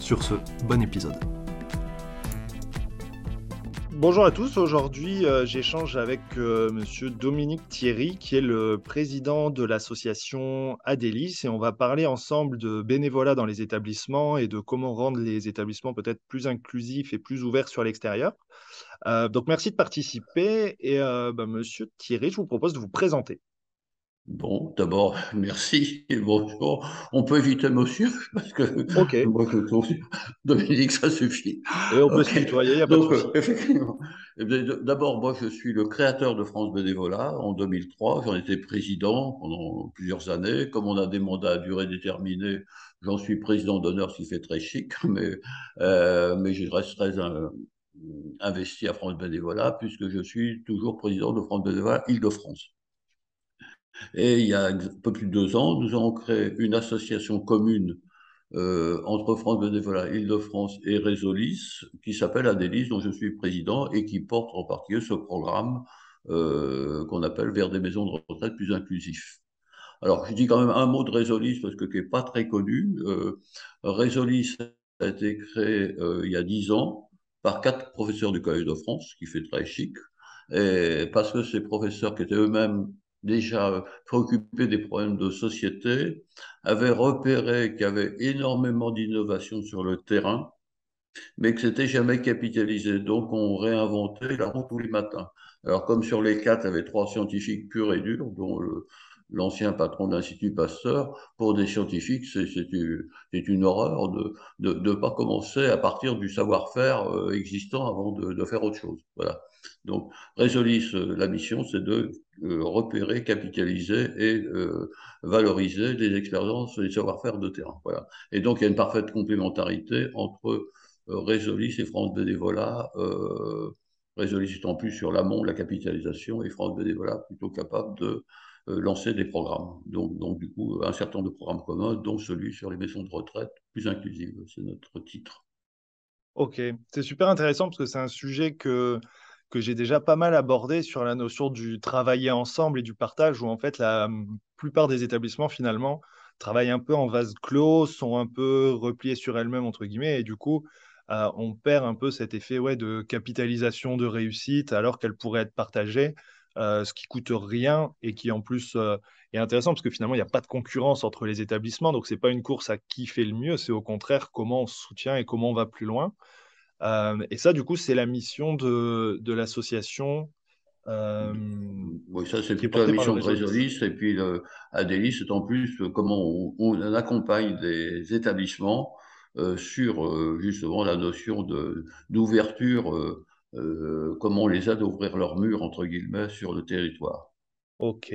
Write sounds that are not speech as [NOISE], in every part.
Sur ce, bon épisode. Bonjour à tous, aujourd'hui euh, j'échange avec euh, monsieur Dominique Thierry qui est le président de l'association Adélis et on va parler ensemble de bénévolat dans les établissements et de comment rendre les établissements peut-être plus inclusifs et plus ouverts sur l'extérieur. Euh, donc merci de participer et bah, monsieur Thierry, je vous propose de vous présenter. Bon, d'abord, [LAUGHS] merci et bonjour. On peut éviter monsieur, [LAUGHS] parce que Ok. [LAUGHS] moi, je trouve, Dominique, ça suffit. Et on peut se tutoyer, il n'y a pas Donc, euh, effectivement. Eh D'abord, moi, je suis le créateur de France Bénévolat en 2003. J'en étais président pendant plusieurs années. Comme on a des mandats à durée déterminée, j'en suis président d'honneur, ce qui fait très chic, mais, euh, mais je reste très euh, investi à France Bénévolat puisque je suis toujours président de France Bénévolat Île-de-France. Et il y a un peu plus de deux ans, nous avons créé une association commune euh, entre France Bénévolat Île-de-France et Résolis, qui s'appelle Adélis, dont je suis président et qui porte en particulier ce programme euh, qu'on appelle Vers des maisons de retraite plus inclusifs. Alors, je dis quand même un mot de Résolis parce que qui n'est pas très connu. Euh, Résolis a été créé euh, il y a dix ans par quatre professeurs du Collège de France, ce qui fait très chic, et parce que ces professeurs qui étaient eux-mêmes déjà euh, préoccupés des problèmes de société avaient repéré qu'il y avait énormément d'innovations sur le terrain, mais que c'était jamais capitalisé. Donc, on réinventait la roue tous les matins. Alors, comme sur les quatre, il y avait trois scientifiques purs et durs, dont l'ancien patron de l'Institut Pasteur, pour des scientifiques, c'est une, horreur de ne pas commencer à partir du savoir-faire euh, existant avant de, de faire autre chose. Voilà. Donc, Résolis, euh, la mission, c'est de euh, repérer, capitaliser et euh, valoriser les expériences et les savoir-faire de terrain. Et donc, il y a une parfaite complémentarité entre Résolis et France Bénévolat. Euh, Résolis étant plus sur l'amont, la capitalisation, et France Bénévolat plutôt capable de lancer des programmes. Donc, du coup, un certain nombre de programmes communs, dont celui sur les maisons de retraite plus inclusives. C'est notre titre. Ok, c'est super intéressant parce que c'est un sujet que, que j'ai déjà pas mal abordé sur la notion du travailler ensemble et du partage, où en fait la hum, plupart des établissements finalement travaillent un peu en vase clos, sont un peu repliés sur elles-mêmes, entre guillemets, et du coup euh, on perd un peu cet effet ouais, de capitalisation de réussite alors qu'elle pourrait être partagée, euh, ce qui coûte rien et qui en plus euh, est intéressant parce que finalement il n'y a pas de concurrence entre les établissements, donc c'est pas une course à qui fait le mieux, c'est au contraire comment on se soutient et comment on va plus loin. Euh, et ça, du coup, c'est la mission de, de l'association euh, Oui, ça, c'est plutôt la mission. Résolis. Et puis, le, Adélis, c'est en plus euh, comment on, on accompagne des établissements euh, sur euh, justement la notion d'ouverture, comment on les aide à ouvrir leurs murs, entre guillemets, sur le territoire. Ok.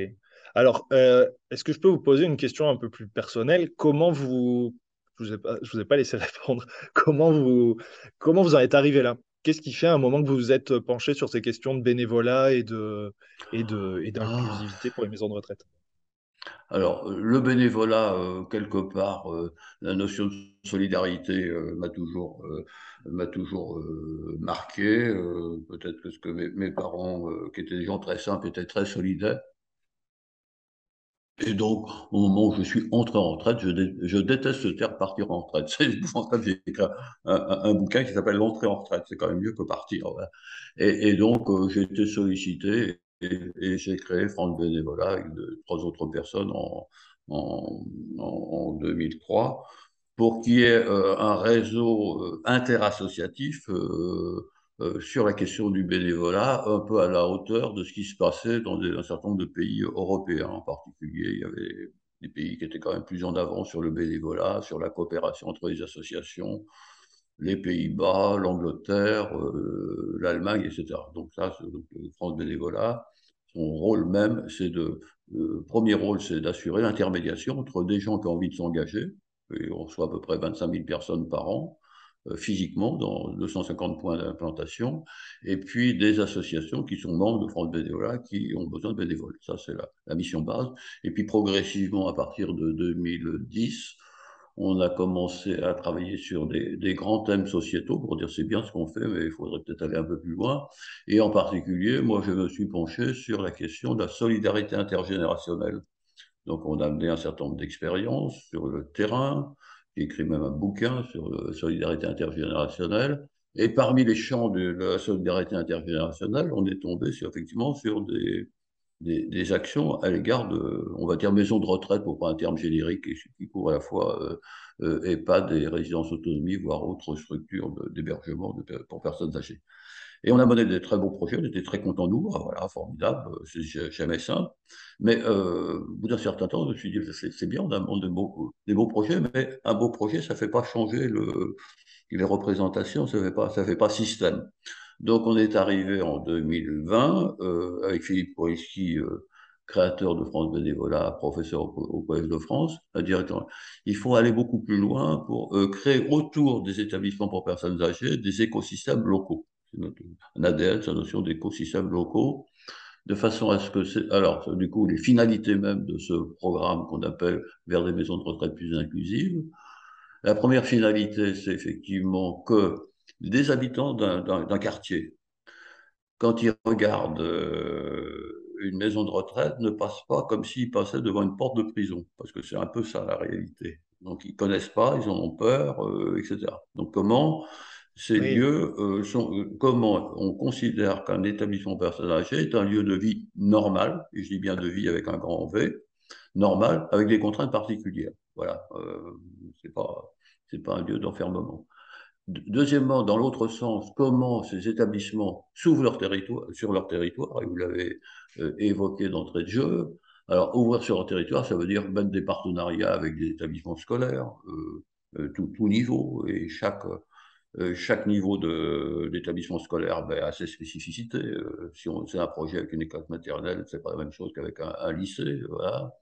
Alors, est-ce que je peux vous poser une question un peu plus personnelle? Comment vous, vous ai je vous ai pas laissé [LAUGHS] répondre. Comment vous, en êtes arrivé là? Qu'est-ce qui fait à un moment que vous vous êtes penché sur ces questions de bénévolat et d'inclusivité pour les maisons de retraite? alors, euh, le bénévolat, euh, quelque part, euh, la notion de solidarité m'a toujours, m'a toujours marqué. Peut-être que ce que mes, mes parents, qui étaient des gens très simples, étaient très solidaires. Et donc, au moment où je suis entré en retraite, je, dé- je déteste ce terme partir en retraite. [LAUGHS] C'est épouvantable. J'ai écrit un, bouquin qui s'appelle L'entrée en retraite. C'est quand même mieux que partir. voilà. Et, donc, euh, j'ai été sollicité et, j'ai créé France Bénévolat avec trois autres personnes en, en, en, en 2003 pour qu'il y ait euh, un réseau euh, interassociatif sur la question du bénévolat, un peu à la hauteur de ce qui se passait dans un certain nombre de pays européens en particulier. Il y avait des pays qui étaient quand même plus en avant sur le bénévolat, sur la coopération entre les associations, les Pays-Bas, l'Angleterre, euh, l'Allemagne, etc. Donc ça, donc, euh, France Bénévolat, son rôle même, c'est de, le premier rôle, c'est d'assurer l'intermédiation entre des gens qui ont envie de s'engager, et on reçoit à peu près 25 000 personnes par an, physiquement dans 250 points d'implantation, et puis des associations qui sont membres de France Bénévolat qui ont besoin de bénévoles. Ça, c'est la, la, mission base. Et puis progressivement, à partir de 2010, on a commencé à travailler sur des, des grands thèmes sociétaux pour dire c'est bien ce qu'on fait, mais il faudrait peut-être aller un peu plus loin. Et en particulier, moi, je me suis penché sur la question de la solidarité intergénérationnelle. Donc, on a amené un certain nombre d'expériences sur le terrain, j'ai écrit même un bouquin sur la solidarité intergénérationnelle. Et parmi les champs de la solidarité intergénérationnelle, on est tombé sur, effectivement sur des, actions à l'égard de, on va dire, maisons de retraite, pour pas un terme générique, qui couvre à la fois euh, euh, EHPAD et résidences autonomie, voire autres structures d'hébergement pour personnes âgées. Et on a mené des très beaux projets, on était très contents, nous, ah, voilà, formidable, c'est jamais simple. Mais euh, au bout d'un certain temps, je me suis dit, c'est bien, on a, on des, beaux, projets, mais un beau projet, ça ne fait pas changer le, les représentations, ça ne fait, pas, fait pas système. Donc on est arrivé en 2020 euh, avec Philippe Porisky, euh, créateur de France Bénévolat, professeur au, Collège de France, directeur. Il faut aller beaucoup plus loin pour euh, créer autour des établissements pour personnes âgées des écosystèmes locaux un ADN, sa notion d'écosystèmes locaux, de façon à ce que c'est, alors, du coup, les finalités même de ce programme qu'on appelle vers des maisons de retraite plus inclusives. La première finalité, c'est effectivement que des habitants d'un quartier, quand ils regardent euh, une maison de retraite, ne passent pas comme s'ils passaient devant une porte de prison, parce que c'est un peu ça la réalité. Donc ils connaissent pas, ils en ont peur, euh, etc. Donc comment ces lieux euh, sont, euh, comment on considère qu'un établissement personnel âgé est un lieu de vie normal, et je dis bien de vie avec un grand V, normal, avec des contraintes particulières. Voilà, euh, c'est pas, c'est pas un lieu d'enfermement. Deuxièmement, dans l'autre sens, comment ces établissements s'ouvrent leur territoire, sur leur territoire, et vous l'avez euh, évoqué d'entrée de jeu. Alors, ouvrir sur leur territoire, ça veut dire mettre des partenariats avec des établissements scolaires, tout, tout niveau, et chaque chaque niveau d'établissement scolaire ben, a ses spécificités. Euh, si c'est un projet avec une école maternelle, c'est pas la même chose qu'avec un, un, lycée, voilà.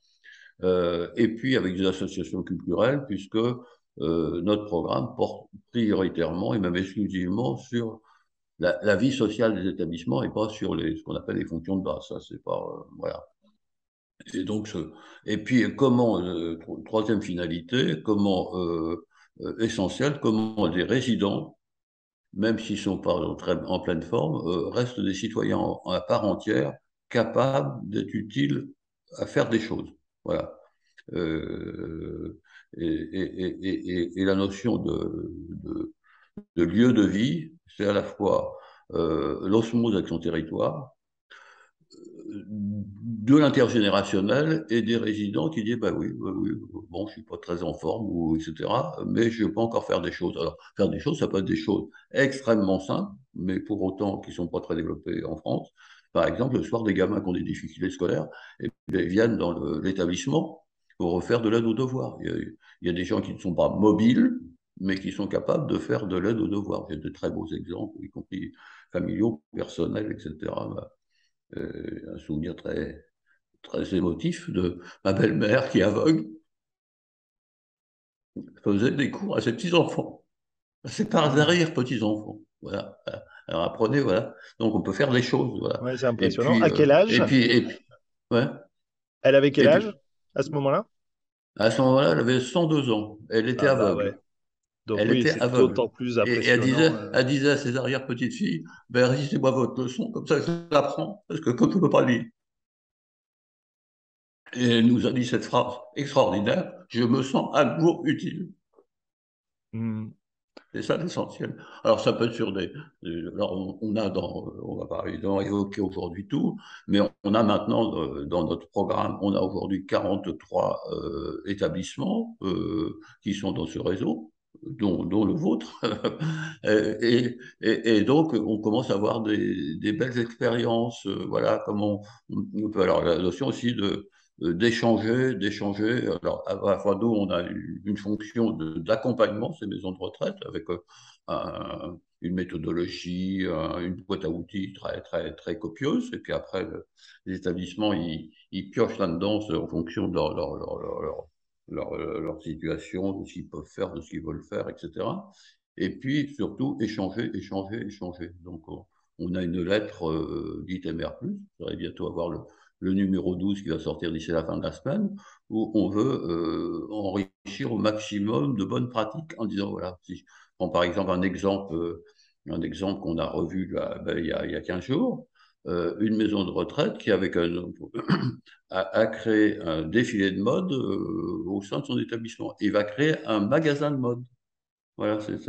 Euh, et puis avec des associations culturelles, puisque euh, notre programme porte prioritairement et même exclusivement sur la, la, vie sociale des établissements et pas sur les, ce qu'on appelle les fonctions de base. Ça, c'est pas euh, voilà. Et donc, ce, et puis comment troisième finalité, comment euh, essentiel, comment des résidents, même s'ils sont pas en, pleine forme, euh, restent des citoyens à part entière, capables d'être utiles à faire des choses. Voilà. Euh, et, la notion de, lieu de vie, c'est à la fois euh, l'osmose avec son territoire, de l'intergénérationnel et des résidents qui disent bah oui, bah oui, bon, je suis pas très en forme ou etc. Mais je peux encore faire des choses. Alors faire des choses, ça peut être des choses extrêmement simples, mais pour autant qui sont pas très développées en France. Par exemple, le soir, des gamins qui ont des difficultés scolaires, et eh bien, viennent dans l'établissement pour refaire de l'aide aux devoirs. Il y, a, des gens qui ne sont pas mobiles, mais qui sont capables de faire de l'aide aux devoirs. J'ai de très beaux exemples, y compris familiaux, personnels, etc. un souvenir très, très émotif de ma belle-mère qui est aveugle faisait des cours à ses petits-enfants, à ses parents arrière-petits-enfants. Voilà. Alors apprenez, voilà. Donc on peut faire des choses. Voilà. Ouais, c'est impressionnant. à quel âge et puis, et puis, ouais. Elle avait quel et âge puis, à ce moment-là? À ce moment-là, elle avait 102 ans. Elle était ah, bah, aveugle. Ouais. Donc, elle oui, était aveugle. D'autant plus impressionnant. Et, et elle, disait, euh... elle disait à ses arrière-petites-filles ben, Résistez-moi votre leçon, comme ça je l'apprends, parce que comme je ne peux pas lire. Et elle nous a dit cette phrase extraordinaire Je me sens à nouveau utile. Mmh. C'est ça l'essentiel. Alors, ça peut être sur des. Alors, on, on a dans. On va pas évoquer aujourd'hui tout, mais on, on, a maintenant euh, dans notre programme, on a aujourd'hui 43 euh, établissements euh, qui sont dans ce réseau dont, le vôtre. [LAUGHS] et, et, donc, on commence à avoir des, belles expériences. Euh, voilà, comment. Alors, la notion aussi de d'échanger, d'échanger. Alors, à la fois, nous, on a une fonction d'accompagnement ces maisons de retraite avec un, une méthodologie, une boîte à outils très, très, très copieuse. Et puis après, le, les établissements, ils, piochent là-dedans en fonction de leur leur, leur, situation, de ce qu'ils peuvent faire, de ce qu'ils veulent faire, etc. et puis surtout échanger, échanger, échanger. Donc on, a une lettre euh, dite MR+, ça va bientôt avoir le, numéro 12 qui va sortir d'ici la fin de la semaine, où on veut euh, enrichir au maximum de bonnes pratiques en disant, voilà, si je prends par exemple un exemple, euh, exemple qu'on a revu ben, il, y a, il, y a, 15 jours, euh, une maison de retraite qui, avec un, [COUGHS] a, créé un défilé de mode au sein de son établissement. Il va créer un magasin de mode. Voilà, c'est,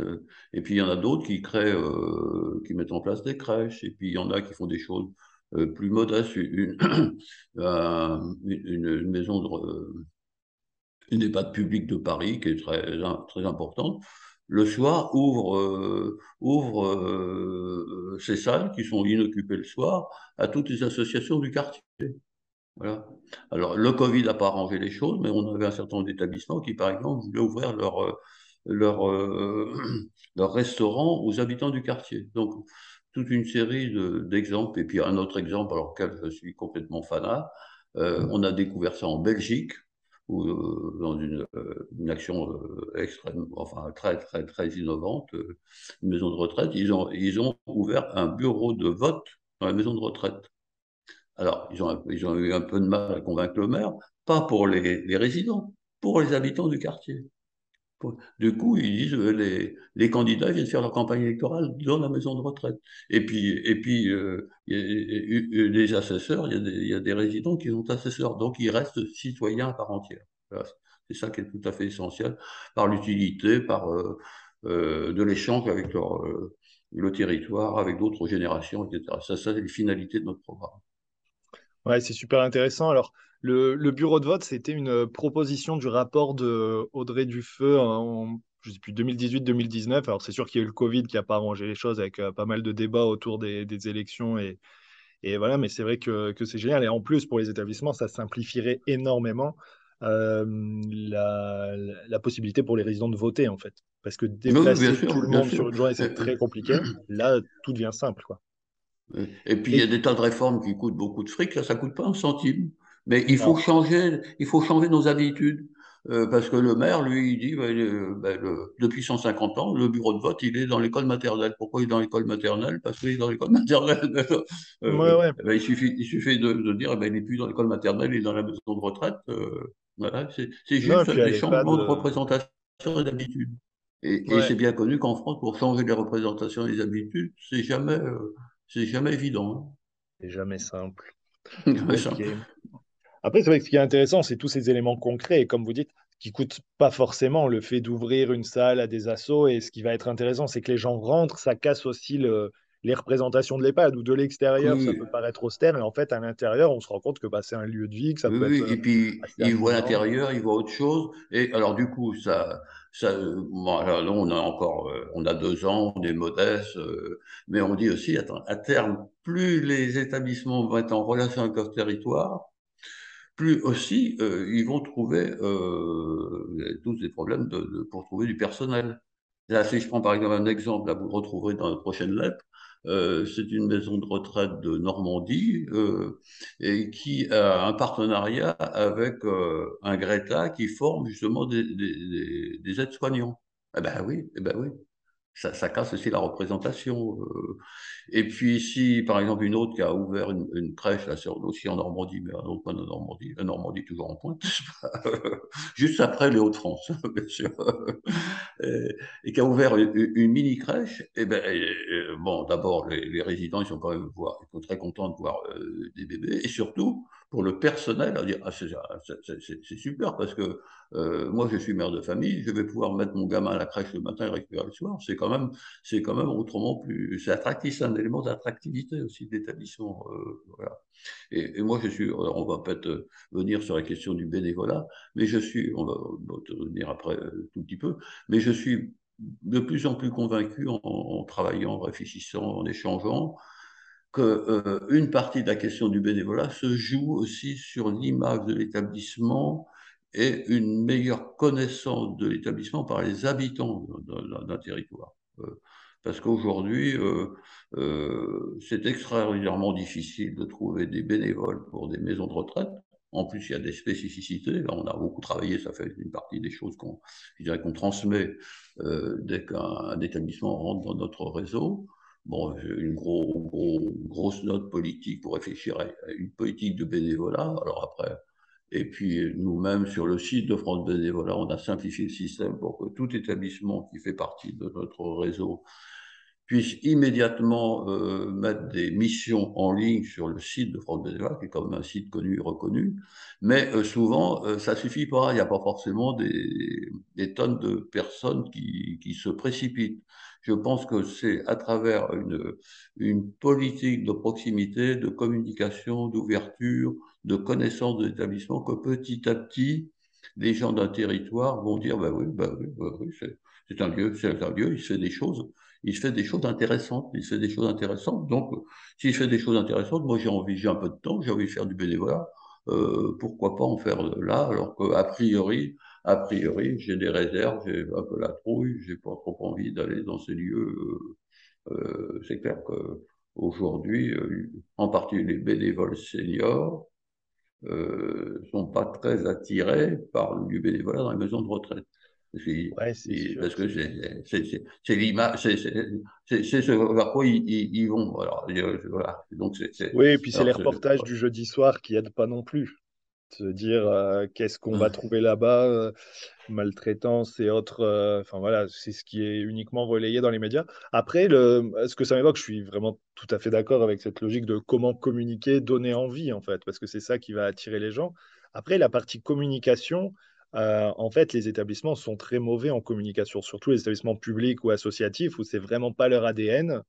et puis il y en a d'autres qui créent, qui mettent en place des crèches, et puis il y en a qui font des choses euh, plus modeste, [COUGHS] une, une, maison de une EHPAD publique de Paris qui est très, très importante, le soir ouvre, euh, ouvre euh, ces salles qui sont inoccupées le soir à toutes les associations du quartier. Voilà. Alors, le Covid n'a pas arrangé les choses, mais on avait un certain nombre d'établissements qui, par exemple, voulaient ouvrir leur, leur, [CLEARS THROAT] leur restaurant aux habitants du quartier. Donc, toute une série d'exemples. et puis un autre exemple, alors lequel je suis complètement fanat, euh, on a découvert ça en Belgique, où, euh, dans une, euh, action extrême, enfin très très très innovante, une maison de retraite, ils ont, ils ont ouvert un bureau de vote dans la maison de retraite. Alors, ils ont, ils ont eu un peu de mal à convaincre le maire, pas pour les résidents, pour les habitants du quartier. Du coup, ils disent euh, les, les candidats viennent faire leur campagne électorale dans la maison de retraite. Et puis, et puis euh, les assesseurs, il y, a des, il y, a des, résidents qui sont assesseurs, donc ils restent citoyens à part entière. C'est ça qui est tout à fait essentiel, par l'utilité, par euh, de l'échange avec le territoire, avec d'autres générations, etc. Ça, ça c'est les finalités de notre programme. Ouais, c'est super intéressant. Alors, le, bureau de vote, c'était une euh, proposition du rapport de Audrey Dufeu en, je sais plus, 2018-2019. Alors, c'est sûr qu'il y a eu le Covid qui n'a pas arrangé les choses avec euh, pas mal de débats autour des, élections et, et, voilà, mais c'est vrai que, c'est génial. Et en plus, pour les établissements, ça simplifierait énormément euh, la, possibilité pour les résidents de voter, en fait. Parce que déplacer tout le monde sur une journée, c'est très compliqué. Là, tout devient simple, quoi. Et puis, il y a des tas de réformes qui coûtent beaucoup de fric. Là, ça ne coûte pas un centime. Mais il faut changer, il faut changer nos habitudes. Euh, parce que le maire, lui, il dit, bah, bah, depuis 150 ans, le bureau de vote, il est dans l'école maternelle. Pourquoi il est dans l'école maternelle? Parce qu'il est dans l'école [LAUGHS] maternelle. Euh, ouais, ouais. Ben, il suffit, il suffit de, de dire, eh ben, il n'est plus dans l'école maternelle, il est dans la maison de retraite. Euh, voilà, c'est juste des changements de... représentation et d'habitude. Et, et c'est bien connu qu'en France, pour changer les représentations et les habitudes, c'est jamais, c'est jamais évident. Hein. C'est jamais [LAUGHS] simple. Après, c'est vrai que ce qui est intéressant, c'est tous ces éléments concrets, et comme vous dites, qui coûtent pas forcément le fait d'ouvrir une salle à des assos. Et ce qui va être intéressant, c'est que les gens rentrent, ça casse aussi le, les représentations de l'EHPAD ou de l'extérieur, ça peut paraître austère, et en fait, à l'intérieur, on se rend compte que bah, c'est un lieu de vie, que ça peut être. Et puis, ils voient l'intérieur, ils voient autre chose. Et alors, du coup, ça. ça bon, alors, là, on a encore euh, on a deux ans, on est modeste, euh, mais on dit aussi, attends, à terme, plus les établissements vont être en relation avec leur territoire, plus aussi euh, ils vont trouver euh, tous des problèmes de, pour trouver du personnel. Là, si je prends par exemple un exemple, là, vous le retrouverez dans la prochaine lettre, euh, c'est une maison de retraite de Normandie euh, et qui a un partenariat avec euh, un Greta qui forme justement des, des, des aides-soignants. Eh ben oui, eh ben oui ça, ça, casse aussi la représentation. Euh. Et puis ici, par exemple, une autre qui a ouvert une, une crèche, là, aussi en Normandie, mais un autre point de Normandie, la Normandie toujours en pointe, [LAUGHS] juste après les Hauts-de-France, [LAUGHS] bien sûr, et, et, qui a ouvert une, une mini crèche. Et ben, bon, d'abord, les, les, résidents, ils sont quand même ils sont très contents de voir euh, des bébés, et surtout, pour le personnel, à dire, ah, c'est super, parce que euh, moi, je suis mère de famille, je vais pouvoir mettre mon gamin à la crèche le matin et récupérer le soir. C'est quand même, c'est quand même autrement plus, c'est attractif, c'est un élément d'attractivité aussi d'établissement. Euh, voilà. Et, et, moi, je suis, on va peut-être venir sur la question du bénévolat, mais je suis, on va, revenir après euh, tout petit peu, mais je suis de plus en plus convaincu en, en travaillant, en réfléchissant, en échangeant, qu'une euh, partie de la question du bénévolat se joue aussi sur l'image de l'établissement et une meilleure connaissance de l'établissement par les habitants d'un territoire. Euh, parce qu'aujourd'hui, euh, euh, c'est extraordinairement difficile de trouver des bénévoles pour des maisons de retraite. En plus, il y a des spécificités. On a beaucoup travaillé, ça fait une partie des choses qu'on qu'on transmet euh, dès qu'un établissement rentre dans notre réseau. Bon, une gros, grosse note politique pour réfléchir à une politique de bénévolat. Alors après, et puis nous-mêmes, sur le site de France Bénévolat, on a simplifié le système pour que tout établissement qui fait partie de notre réseau puisse immédiatement euh, mettre des missions en ligne sur le site de France Bénévolat, qui est quand même un site connu et reconnu. Mais euh, souvent, euh, ça suffit pas. Il n'y a pas forcément des, tonnes de personnes qui, qui, se précipitent. Je pense que c'est à travers une, une politique de proximité, de communication, d'ouverture, de connaissance de l'établissement que petit à petit, les gens d'un territoire vont dire, bah oui, bah oui, oui c'est un lieu, c'est un lieu, il fait des choses il fait des choses intéressantes. Il fait des choses intéressantes. Donc, s'il fait des choses intéressantes, moi j'ai envie, j'ai un peu de temps, j'ai envie de faire du bénévolat. Euh, pourquoi pas en faire là Alors qu'a priori, a priori, j'ai des réserves, j'ai un peu la trouille, j'ai pas trop envie d'aller dans ces lieux. Euh, euh c'est clair que aujourd'hui, euh, en partie les bénévoles seniors, euh, sont pas très attirés par du bénévolat dans les maisons de retraite. Ouais, parce que c'est l'image, c'est ce vers quoi ils, ils, vont. Alors, voilà. Donc, oui, et puis c'est les reportages du jeudi soir qui aident pas non plus. Se dire euh, qu'est-ce qu'on va trouver là-bas, euh, maltraitance et autres. Euh, enfin voilà, c'est ce qui est uniquement relayé dans les médias. Après, le, ce que ça m'évoque, je suis vraiment tout à fait d'accord avec cette logique de comment communiquer, donner envie en fait, parce que c'est ça qui va attirer les gens. Après, la partie communication, euh, en fait, les établissements sont très mauvais en communication, surtout les établissements publics ou associatifs où c'est vraiment pas leur ADN,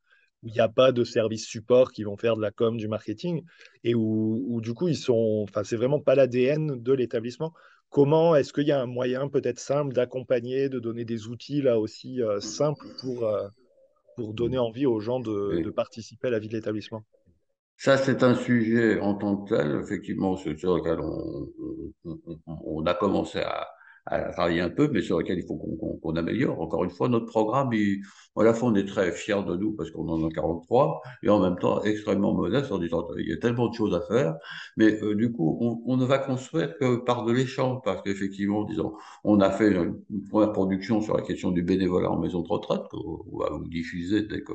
où il n'y a pas de services support qui vont faire de la com, du marketing, et où, du coup, ils sont, enfin, c'est vraiment pas l'ADN de l'établissement. Comment est-ce qu'il y a un moyen peut-être simple d'accompagner, de donner des outils là aussi euh, simples pour, euh, pour donner envie aux gens de participer à la vie de l'établissement? Ça, c'est un sujet en tant que tel, effectivement, sur lequel on, a commencé à, travailler un peu, mais sur lequel il faut qu'on améliore. Encore une fois, notre programme, il, à la fois, on est très fiers de nous parce qu'on en a 43, et en même temps extrêmement modeste en disant il y a tellement de choses à faire, mais euh, du coup, on, on, ne va construire que par de l'échange, parce qu'effectivement, disons, on a fait une, première production sur la question du bénévolat en maison de retraite, qu'on va vous diffuser dès que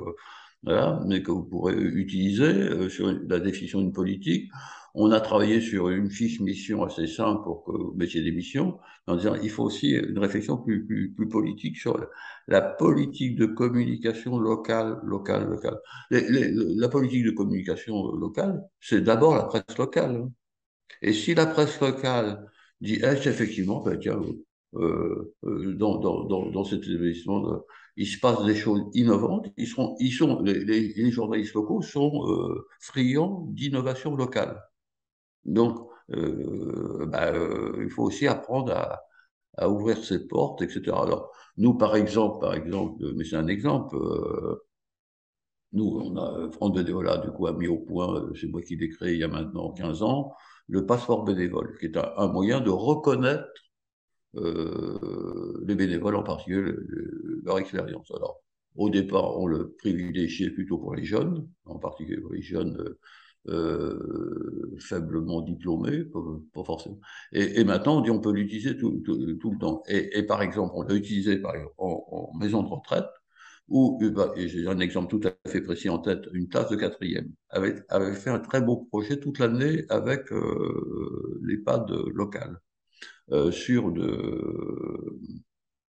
voilà, mais que vous pourrez utiliser euh, sur la définition d'une politique. On a travaillé sur une fiche mission assez simple pour que vous mettiez des missions, en disant il faut aussi une réflexion plus, plus, plus politique sur la, politique de communication locale, locale, locale. la politique de communication locale, c'est d'abord la presse locale. Hein. Et si la presse locale dit, eh, effectivement, ben, tiens, euh, euh, dans, dans, dans, dans cet établissement, il se passe des choses innovantes. Ils seront, ils sont, les, journalistes locaux sont euh, friands d'innovation locale. Donc, euh, bah, euh, il faut aussi apprendre à, ouvrir ses portes, etc. Alors, nous, par exemple, par exemple, mais c'est un exemple. Euh, nous, on a France Bénévolat, du coup, a mis au point, c'est moi qui l'ai créé il y a maintenant 15 ans, le passeport bénévole, qui est un moyen de reconnaître euh, les bénévoles en particulier, leur expérience. Alors, au départ, on le privilégiait plutôt pour les jeunes, en particulier pour les jeunes euh, faiblement diplômés, pas, forcément. Et, maintenant, on dit on peut l'utiliser tout, le temps. Et, par exemple, on l'a utilisé par exemple, en, maison de retraite, où, euh, bah, j'ai un exemple tout à fait précis en tête, une classe de quatrième avait, avait fait un très beau projet toute l'année avec euh, l'EHPAD local. Euh, sur de,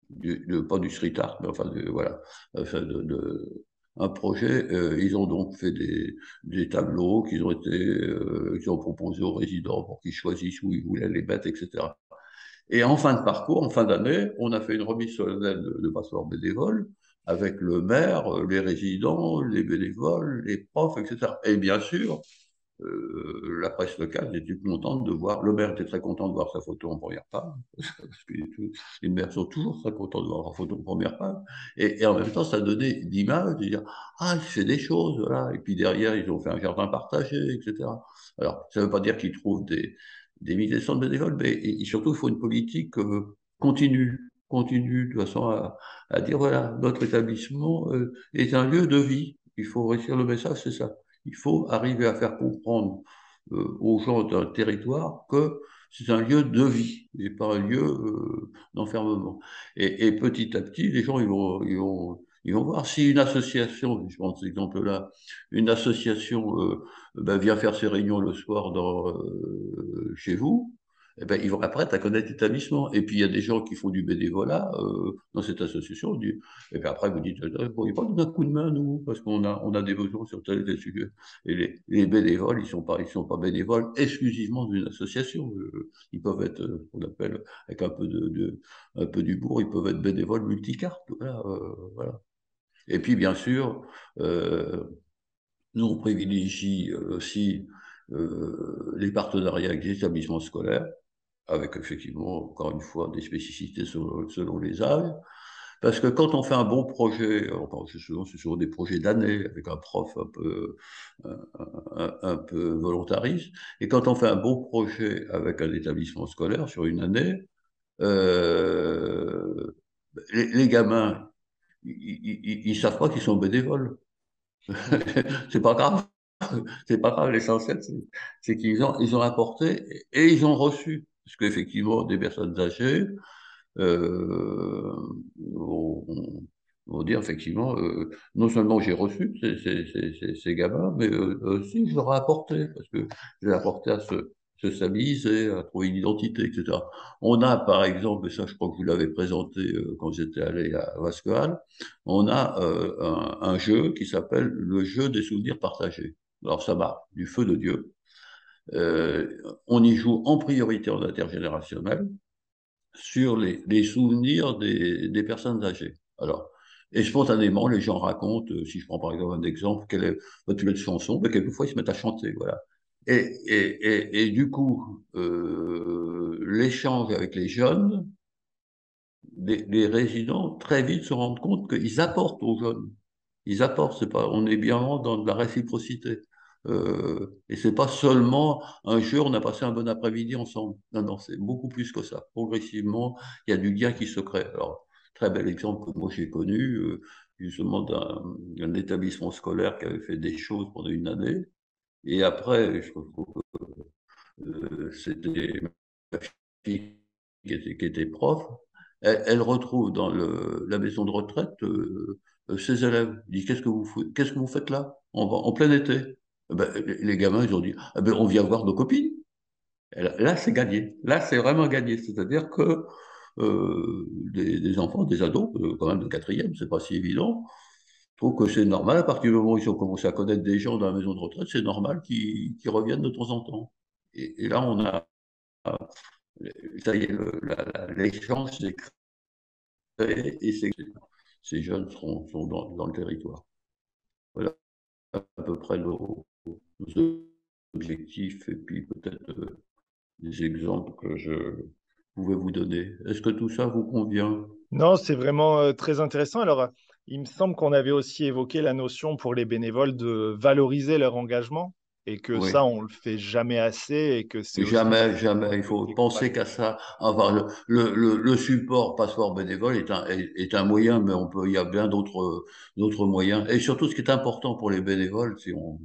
du, pas du street art, mais enfin, voilà, enfin, de, de, un projet. Euh, ils ont donc fait des, des tableaux qu'ils ont été, euh, ont proposés aux résidents pour qu'ils choisissent où ils voulaient les mettre, etc. Et en fin de parcours, en fin d'année, on a fait une remise solennelle de, de passeport bénévole avec le maire, les résidents, les bénévoles, les profs, etc. Et bien sûr, euh, la presse locale était contente de voir, le maire était très content de voir sa photo en première page, [LAUGHS] parce que les maires sont toujours très contents de voir leur photo en première page, et, en même temps, ça donnait l'image de dire, ah, il fait des choses, voilà, et puis derrière, ils ont fait un jardin partagé, etc. Alors, ça ne veut pas dire qu'ils trouvent des, des milliers de bénévoles, mais et, surtout, il faut une politique euh, continue, continue, de façon à, à dire, voilà, notre établissement euh, est un lieu de vie, il faut réussir le message, c'est ça il faut arriver à faire comprendre aux gens d'un territoire que c'est un lieu de vie et pas un lieu d'enfermement. Et, petit à petit, les gens ils vont, voir si une association, je prends cet exemple-là, une association ben, vient faire ses réunions le soir chez vous, eh ben, ils vont apprendre à connaître l'établissement. Et puis, il y a des gens qui font du bénévolat euh, dans cette association. Et puis après, vous dites, vous ne pourriez pas donner un coup de main, nous, parce qu'on a, on a des besoins sur tel et tel sujet. Et les, les bénévoles, ils sont, pas, ils sont pas bénévoles exclusivement d'une association. Euh, ils peuvent être, euh, on appelle, avec un peu de, de un peu d'humour, ils peuvent être bénévoles multicartes. Voilà, euh, voilà. Et puis, bien sûr, euh, nous, on privilégie aussi euh, les partenariats avec les établissements scolaires avec effectivement, encore une fois, des spécificités selon, les âges. Parce que quand on fait un bon projet, c'est souvent, des projets d'année avec un prof un peu, volontariste, et quand on fait un bon projet avec un établissement scolaire sur une année, euh, les, gamins, ils, ne savent pas qu'ils sont bénévoles. [LAUGHS] c'est pas grave. C'est pas grave, l'essentiel, c'est qu'ils ont, ils ont apporté et ils ont reçu parce qu'effectivement, des personnes âgées euh, vont, dire effectivement, euh, non seulement j'ai reçu ces, gamins, mais euh, aussi je leur ai apporté, parce que je ai apporté à se, se stabiliser, à trouver une identité, etc. On a, par exemple, et ça je crois que vous l'avez présenté quand j'étais allé à Vascoal, on a un, un, jeu qui s'appelle le jeu des souvenirs partagés. Alors ça va du feu de Dieu. Euh, on y joue en priorité en intergénérationnel sur les, souvenirs des, personnes âgées. Alors, et spontanément, les gens racontent, euh, si je prends par exemple un exemple, quelle est votre chanson, mais quelquefois ils se mettent à chanter, voilà. Et, du coup, euh, l'échange avec les jeunes, les, résidents très vite se rendent compte qu'ils apportent aux jeunes. Ils apportent, c'est pas, on est bien dans de la réciprocité. Euh, et c'est pas seulement un jeu, on a passé un bon après-midi ensemble. Non, non, c'est beaucoup plus que ça. Progressivement, il y a du lien qui se crée. Alors, très bel exemple que moi j'ai connu, euh, justement d'un établissement scolaire qui avait fait des choses pendant une année. Et après, je trouve que euh, c'était ma fille qui était, prof. Elle, retrouve dans la maison de retraite ses élèves. Elle dit Qu'est-ce que vous, faites là? En, plein été ben, les gamins, ils ont dit, eh ben, on vient voir nos copines. là, c'est gagné. Là, c'est vraiment gagné. C'est-à-dire que euh, des, enfants, des ados, euh, quand même de quatrième, c'est pas si évident, trouvent que c'est normal, à partir du moment où ils ont commencé à connaître des gens dans la maison de retraite, c'est normal qu'ils reviennent de temps en temps. Et, là, on a, ça y est, l'échange s'est créé et ces jeunes sont, sont dans, dans, le territoire. Voilà à peu près nos, objectifs et puis peut-être euh, des exemples que je pouvais vous donner. Est-ce que tout ça vous convient? Non, c'est vraiment euh, très intéressant. Alors, il me semble qu'on avait aussi évoqué la notion pour les bénévoles de valoriser leur engagement et que ça, on le fait jamais assez et que c'est jamais, jamais. Il faut penser qu'à ça. Enfin, le, le, le, support passeport bénévole est un, est, un moyen, mais on peut, il y a bien d'autres, d'autres moyens. Et surtout, ce qui est important pour les bénévoles, si on,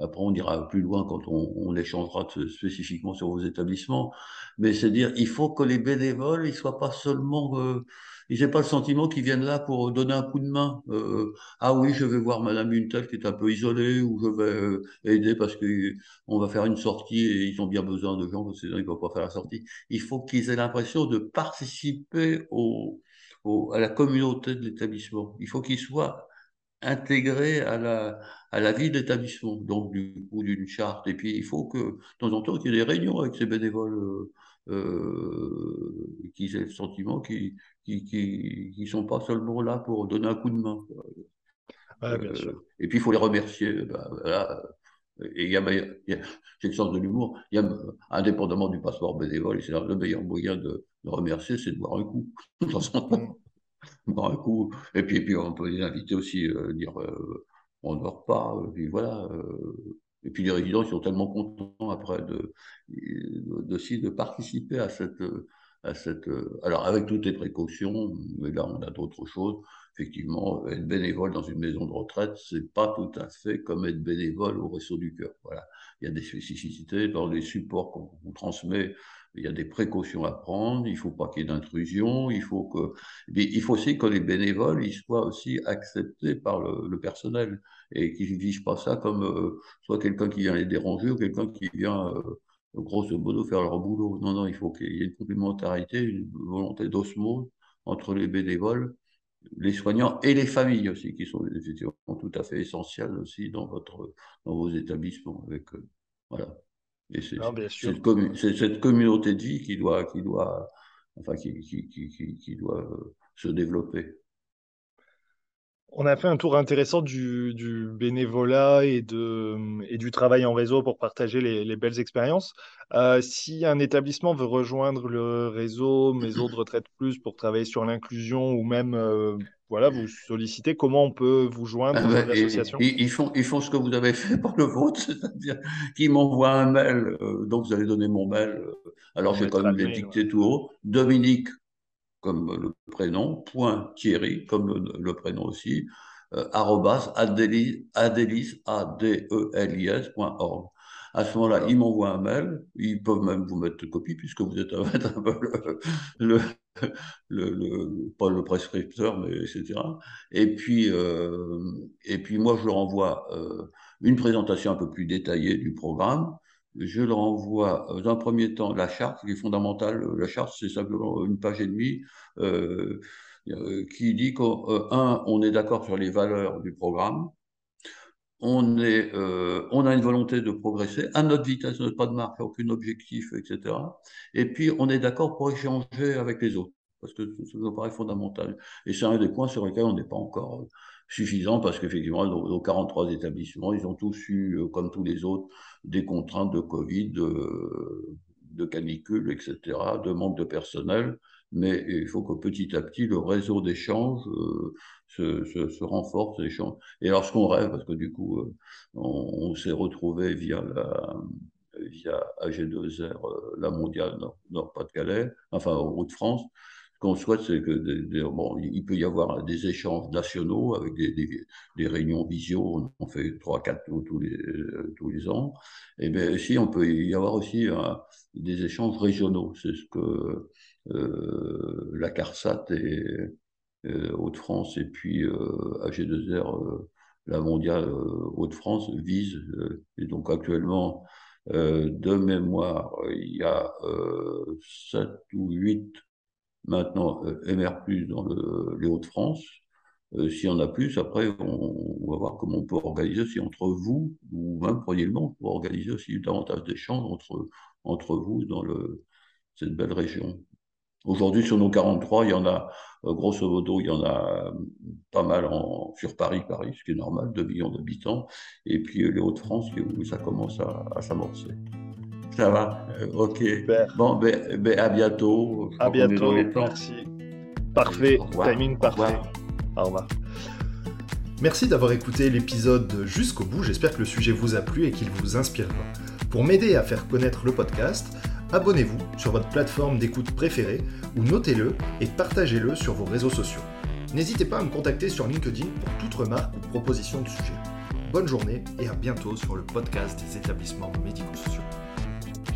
après on ira plus loin quand on, on échangera spécifiquement sur vos établissements, mais c'est dire, il faut que les bénévoles, ils soient pas seulement euh, ils n'ont pas le sentiment qu'ils viennent là pour donner un coup de main. Euh, ah oui, je vais voir Madame Untel qui est un peu isolée, ou je vais euh, aider parce qu'on va faire une sortie et ils ont bien besoin de gens, parce qu'ils ne peuvent pas faire la sortie. Il faut qu'ils aient l'impression de participer à la communauté de l'établissement. Il faut qu'ils soient intégrés à la, vie de l'établissement, donc du coup d'une charte. Et puis il faut que de temps en temps qu'il y ait des réunions avec ces bénévoles. Euh, euh, qui aient le sentiment qu'ils qui, qui, qui, sont pas seulement là pour donner un coup de main. Euh, et puis il faut les remercier. Bah, voilà. Et il y a, j'ai le sens de l'humour. Il y a, indépendamment du passeport bénévole, c'est le meilleur moyen de, de remercier, c'est de boire un coup. [LAUGHS] Mm. boire un coup. Et puis, et puis on peut les inviter aussi, euh, dire euh, on ne dort pas. Et puis voilà. Et puis les résidents ils sont tellement contents après de, de, de, de participer à cette, à cette. alors, avec toutes les précautions, mais là, on a d'autres choses. Effectivement, être bénévole dans une maison de retraite, c'est pas tout à fait comme être bénévole au Réseau du Cœur. Voilà. Il y a des spécificités dans les supports qu'on transmet il y a des précautions à prendre, il ne faut pas qu'il y ait d'intrusion, il faut que, il faut aussi que les bénévoles soient aussi acceptés par le, personnel et qu'ils ne vivent pas ça comme euh, soit quelqu'un qui vient les déranger ou quelqu'un qui vient euh, grosso modo faire leur boulot. Non, non, il faut qu'il y ait une complémentarité, une volonté d'osmose entre les bénévoles, les soignants et les familles aussi, qui sont effectivement tout à fait essentielles aussi dans votre dans vos établissements. Avec, euh, voilà. Et c'est cette, communauté de vie qui doit, qui doit, enfin, qui, qui, qui, qui doit euh, se développer. On a fait un tour intéressant du, du, bénévolat et, de, et du travail en réseau pour partager les, les belles expériences. Euh, si un établissement veut rejoindre le réseau Maison de Retraite Plus pour travailler sur l'inclusion ou même euh, voilà, vous solliciter, comment on peut vous joindre ah ben, l'association? ils, font, ils font ce que vous avez fait pour le vôtre, [LAUGHS] c'est-à-dire qu'ils m'envoient un mail, euh, donc vous allez donner mon mail, alors je vais quand même les dicter tout haut, Dominique, comme le prénom, point Thierry, comme le, prénom aussi, euh, arrobas, adelis, adelis, .org. À ce moment-là, ils m'envoient un mail, ils peuvent même vous mettre copie puisque vous êtes un peu le, le, le, pas le prescripteur, mais etc. Et puis, euh, et puis moi, je leur envoie euh, une présentation un peu plus détaillée du programme. Je leur envoie, euh, dans un premier temps, la charte qui est fondamentale. La charte, c'est simplement une page et demie euh, qui dit qu'un, on est d'accord sur les valeurs du programme on, euh, on a une volonté de progresser à notre vitesse, notre pas de marque, aucun objectif, etc. Et puis, on est d'accord pour échanger avec les autres, parce que ça nous paraît fondamental. Et c'est un des points sur lesquels on n'est pas encore suffisant, parce qu'effectivement, nos, 43 établissements, ils ont tous eu, euh, comme tous les autres, des contraintes de Covid, de, de canicule, etc., de manque de personnel mais il faut que petit à petit le réseau d'échange euh, se, se, renforce. Et lorsqu'on rêve, parce que du coup, euh, on, s'est retrouvé via la via AG2R, euh, la mondiale Nord-Pas-de-Calais, enfin Haute-France, ce qu'on souhaite, c'est que bon, il peut y avoir des échanges nationaux avec des, réunions visio, on fait trois, quatre tous les tous les ans. Et bien, si on peut y avoir aussi des échanges régionaux, c'est ce que euh, la CARSAT et euh, Hauts-de-France et puis euh, AG2R, la mondiale Hauts-de-France vise. et donc actuellement, de mémoire, il y a 7 ou 8 maintenant MR+, dans le, les Hauts-de-France. Euh, S'il y en a plus, après, on, va voir comment on peut organiser aussi entre vous, ou même prenez le nom, pour organiser aussi davantage d'échanges entre, entre vous dans cette belle région. Aujourd'hui, sur nos 43, il y en a, euh, grosso modo, il y en a euh, pas mal en, sur Paris, Paris, ce qui est normal, 2 millions d'habitants, et puis euh, les Hauts-de-France, où ça commence à s'amorcer. Ça va? Ok. Super. Bon, ben, ben, à bientôt. À bientôt. Merci. Parfait. Timing parfait. Au revoir. Merci d'avoir écouté l'épisode jusqu'au bout. J'espère que le sujet vous a plu et qu'il vous inspirera. Pour m'aider à faire connaître le podcast, abonnez-vous sur votre plateforme d'écoute préférée ou notez-le et partagez-le sur vos réseaux sociaux. N'hésitez pas à me contacter sur LinkedIn pour toute remarque ou proposition de sujet. Bonne journée et à bientôt sur le podcast des établissements médico-sociaux.